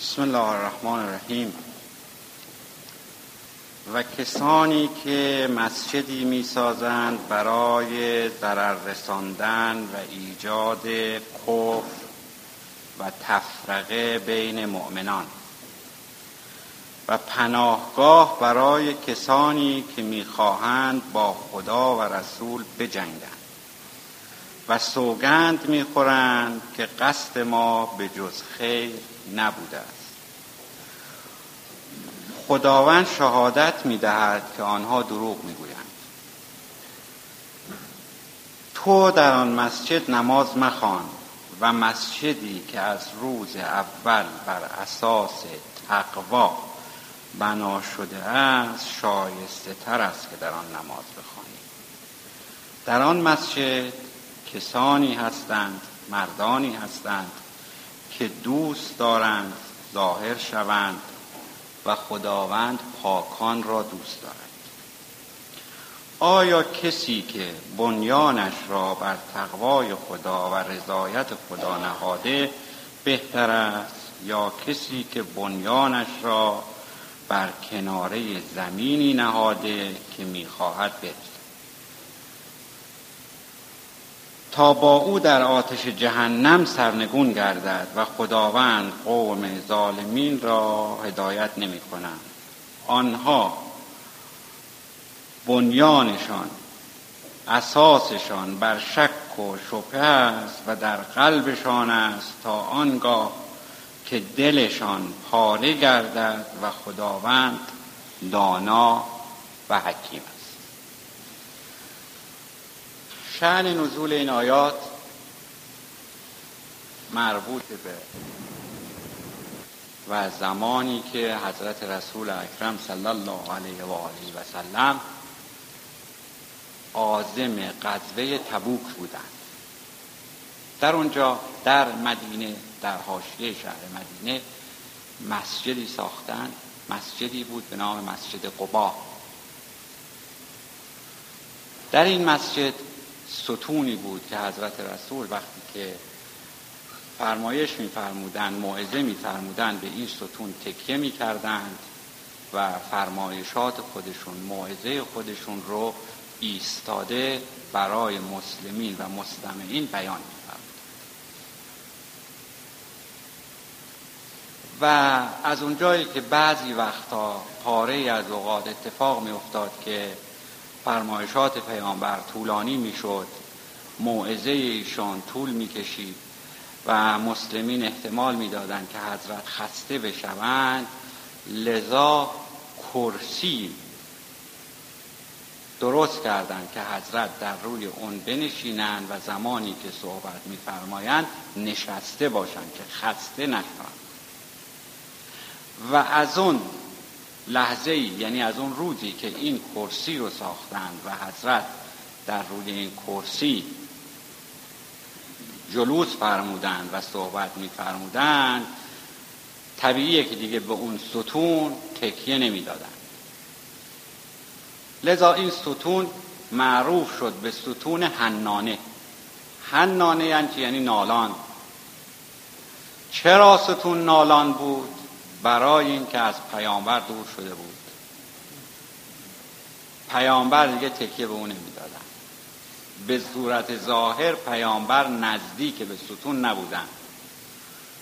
بسم الله الرحمن الرحیم. و کسانی که مسجدی می سازند برای ضرر رساندن و ایجاد کفر و تفرقه بین مؤمنان. و پناهگاه برای کسانی که می‌خواهند با خدا و رسول بجنگند و سوگند می‌خورند که قصد ما به جز خیر نبوده خداوند شهادت می‌دهد که آنها دروغ می‌گویند. تو در آن مسجد نماز مخوان و مسجدی که از روز اول بر اساس تقوا بنا شده است شایسته تر است که در آن نماز بخوانید در آن مسجد کسانی هستند مردانی هستند که دوست دارند ظاهر شوند و خداوند پاکان را دوست دارد. آیا کسی که بنیانش را بر تقوای خدا و رضایت خدا نهاده بهتر است یا کسی که بنیانش را بر کناره زمینی نهاده که می‌خواهد بهتر تا با او در آتش جهنم سرنگون گردد و خداوند قوم ظالمین را هدایت نمی کنند آنها بنیانشان اساسشان بر شک و شبه است و در قلبشان است تا آنگاه که دلشان پاره گردد و خداوند دانا و حکیم است. شعن نزول این آیات مربوط به و زمانی که حضرت رسول اکرم صلی الله علیه و آله و سلم عازم قضوه تبوک بودند. در اونجا در مدینه در حاشیه شهر مدینه مسجدی ساختن مسجدی بود به نام مسجد قبا. در این مسجد ستونی بود که حضرت رسول وقتی که فرمایش میفرمودند موعظه میفرمودند به این ستون تکیه می‌کردند و فرمایشات خودشون موعظه خودشون رو ایستاده برای مسلمین و مستمعین بیان میفرمودند. و از اونجایی که بعضی وقتا پاره از اوقات اتفاق میافتاد که فرمایشات پیامبر طولانی می‌شد. موعظه ایشان طول می‌کشید و مسلمین احتمال می‌دادند که حضرت خسته بشوند. لذا کرسی درست کردند که حضرت در روی اون بنشینند و زمانی که صحبت میفرمایند نشسته باشند که خسته نشوند. و از اون لحظه ای یعنی از اون روزی که این کرسی رو ساختند و حضرت در روی این کرسی جلوس فرمودند و صحبت میفرمودند طبیعیه که دیگه به اون ستون تکیه نمی‌دادند لذا این ستون معروف شد به ستون حنانه. حنانه یعنی یعنی نالان. چرا ستون نالان بود؟ برای اینکه از پیامبر دور شده بود. پیامبر دیگه تکیه به اون نمی‌دادن. به صورت ظاهر پیامبر نزدیک به ستون نبودن.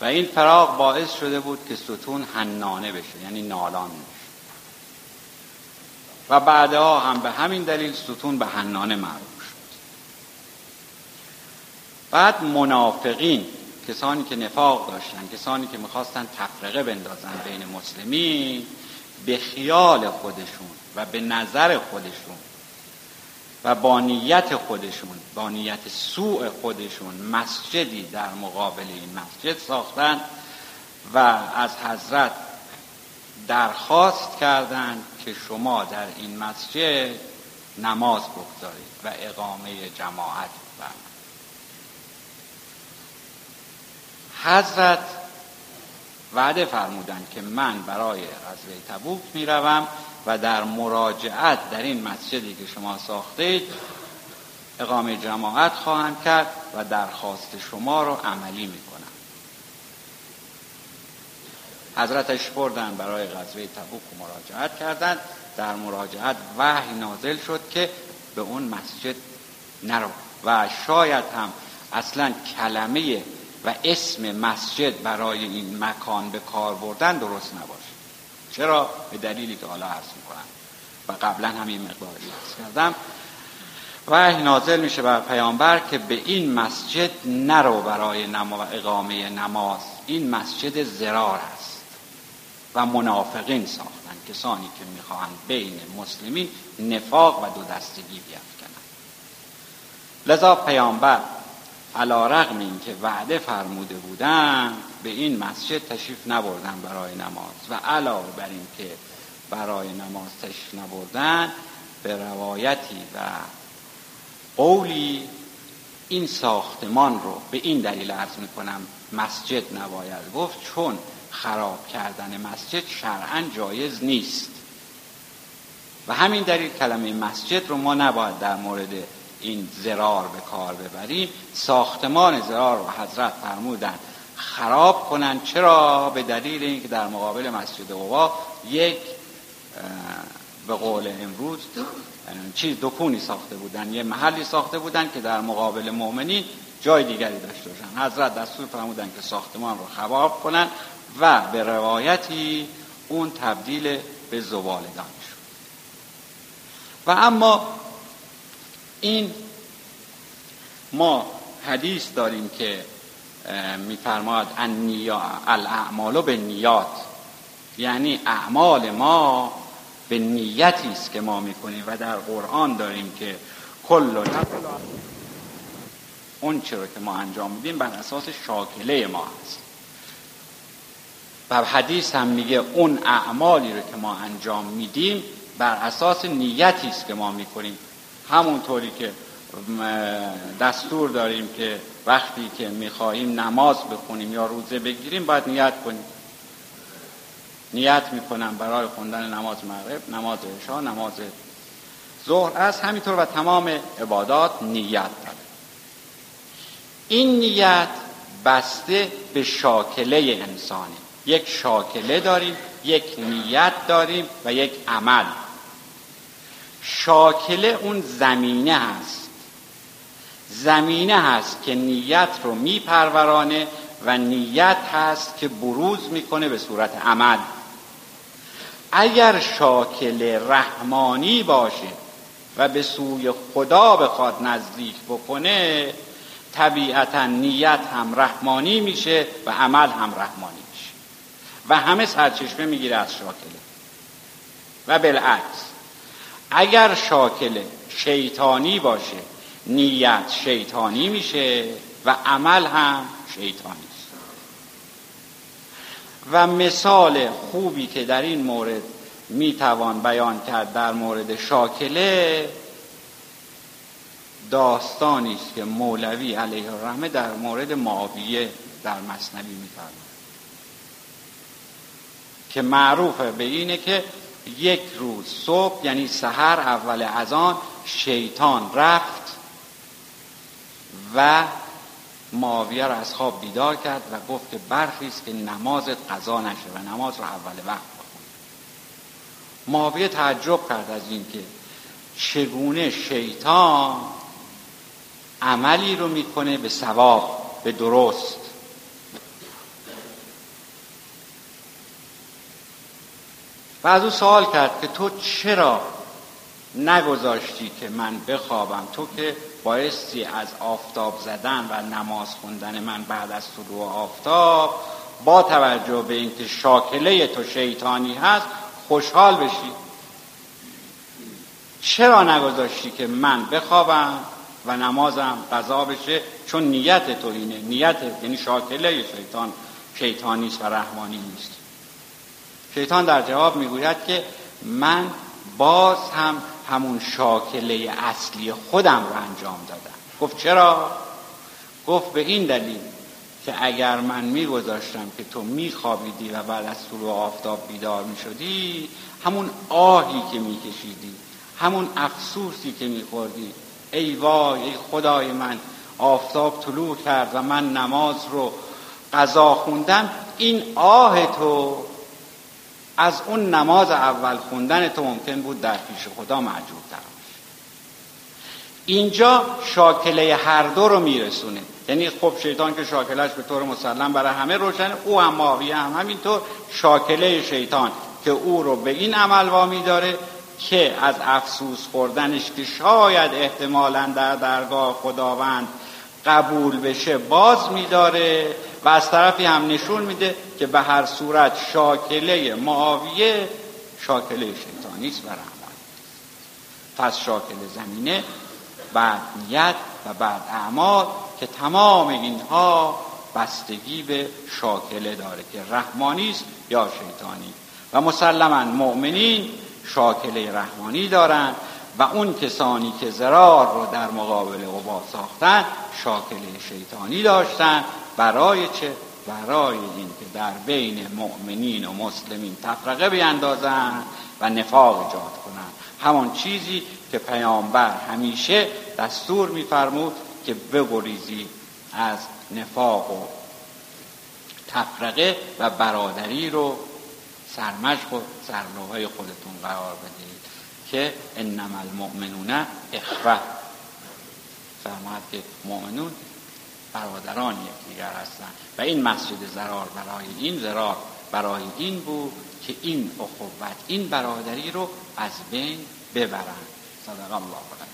و این فراغ باعث شده بود که ستون حنانه بشه یعنی نالان بشه. و بعدها هم به همین دلیل ستون به حنانه معروف شد. بعد منافقین کسانی که نفاق داشتن کسانی که می‌خواستن تفرقه بندازن بین مسلمین به خیال خودشون و به نظر خودشون و با نیت خودشون با نیت سوء خودشون مسجدی در مقابل این مسجد ساختن و از حضرت درخواست کردند که شما در این مسجد نماز بگذارید و اقامه جماعت بفرمایید حضرت وعده فرمودند که من برای غزوه تبوک می‌روم و در مراجعت در این مسجدی که شما ساختید اقامه جماعت خواهم کرد و درخواست شما رو عملی می‌کنم. حضرتش بردن برای غزوه تبوک مراجعت کردند. در مراجعت وحی نازل شد که به اون مسجد نرو و شاید هم اصلا کلمه و اسم مسجد برای این مکان به کار بردن درست نباشه. چرا؟ به دلیلی که حالا عرض می‌کنم. و قبلا همین مقداری عرض کردم. وحی نازل میشه بر پیامبر که به این مسجد نرو برای نما اقامه نماز. این مسجد زرار است و منافقین ساختن. کسانی که می‌خواهند بین مسلمین نفاق و دو دستگی بیافکنند. لذا پیامبر علا رقم این که وعده فرموده بودن به این مسجد تشریف نبردن برای نماز. و علاوه بر این که برای نماز تشریف نبردن به روایتی و قولی این ساختمان رو به این دلیل عرض می‌کنم مسجد نباید گفت چون خراب کردن مسجد شرعا جایز نیست. و همین دلیل کلمه مسجد رو ما نباید در مورد این زرار به کار ببریم ساختمان زرار رو حضرت فرمودن خراب کنن. چرا؟ به دلیل اینکه در مقابل مسجد قبا یک به قول امروز چیز دکونی ساخته بودن. یه محلی ساخته بودن که در مقابل مؤمنین جای دیگری داشته باشن. حضرت دستور فرمودن که ساختمان رو خراب کنن و به روایتی اون تبدیل به زبالدان شد و اما این ما حدیث داریم که میفرماد الاعمال به نیات یعنی اعمال ما به نیتی است که ما می‌کنیم و در قرآن داریم که کل اون چرا که ما انجام میدیم بر اساس شاکله ما هست و حدیث هم میگه اون اعمالی رو که ما انجام میدیم بر اساس نیتی است که ما می‌کنیم. همونطوری که دستور داریم که وقتی که می‌خواهیم نماز بخونیم یا روزه بگیریم باید نیت کنیم. نیت می‌کنم برای خوندن نماز مغرب نماز عشا نماز ظهر. از همینطور و تمام عبادات نیت داره این نیت بسته به شاکله انسانی یک شاکله داریم یک نیت داریم و یک عمل. شاکله اون زمینه هست. زمینه هست که نیت رو میپرورانه و نیت هست که بروز می‌کنه به صورت عمل اگر شاکل رحمانی باشه و به سوی خدا بخواد نزدیک بکنه طبیعتا نیت هم رحمانی میشه و عمل هم رحمانی میشه. و همه سرچشمه می‌گیره از شاکله و بالعکس. اگر شاکل شیطانی باشه نیت شیطانی میشه و عمل هم شیطانی و مثال خوبی که در این مورد می‌توان بیان کرد در مورد شاکله داستانی است که مولوی علیه الرحمه در مورد معاویه در مصنوی میفرماید. که معروفه به اینه که یک روز صبح یعنی سحر اول از آن شیطان رفت و معاویه را از خواب بیدار کرد و گفت که برخیست که نمازت قضا نشه و نماز را اول وقت بخون. معاویه تعجب کرد از اینکه چگونه شیطان عملی رو می‌کنه به ثواب به درست. و از او سوال کرد که تو چرا نگذاشتی که من بخوابم؟ تو که بایستی از آفتاب زدن و نماز خوندن من بعد از طلوع آفتاب با توجه به اینکه شاکله تو شیطانی هست خوشحال بشی. چرا نگذاشتی که من بخوابم و نمازم قضا بشه؟ چون نیت تو اینه. نیت یعنی شاکله شیطان. شیطانی و رحمانی نیست. شیطان در جواب می‌گوید که من باز هم همون شاکله اصلی خودم رو انجام دادم گفت چرا؟ گفت به این دلیل که اگر من میگذاشتم که تو میخوابیدی و بعد از طلوع آفتاب بیدار می‌شدی همون آهی که میکشیدی همون افسوسی که میخوردی ای وای ای خدای من آفتاب طلوع کرد و من نماز رو قضا خوندن این آه تو از اون نماز اول خوندن تو ممکن بود در پیش خدا معجوب تر اینجا شاکله هر دو رو میرسونه. یعنی خب شیطان که شاکلش به طور مسلم برای همه روشن او هم معاویه هم همینطور شاکله شیطان که او رو به این عمل وامی داره که از افسوس خوردنش که شاید احتمالا در درگاه خداوند قبول بشه باز میداره و از طرفی هم نشون میده که به هر صورت شاکله معاویه شاکله شیطانی است و رحمانی پس شاکله زمینه بعد نیت و بعد اعمال که تمام اینها بستگی به شاکله داره که رحمانی است یا شیطانی. و مسلما مؤمنین شاکله رحمانی دارند و اون کسانی که زرار رو در مقابل قبا ساختن شاکله شیطانی داشتن. برای چه؟ برای این که در بین مؤمنین و مسلمین تفرقه بیندازن و نفاق ایجاد کنند همان چیزی که پیامبر همیشه دستور میفرمود که بگریزی از نفاق و تفرقه و برادری رو سرمشق و سرلوهای خودتون قرار بدید که انما المؤمنون اخوه. فرماد که مؤمنون برادران یکدیگر هستند. و این مسجد زرار برای این زرار برای این بود که این اخوت این برادری رو از بین ببرند. صدق الله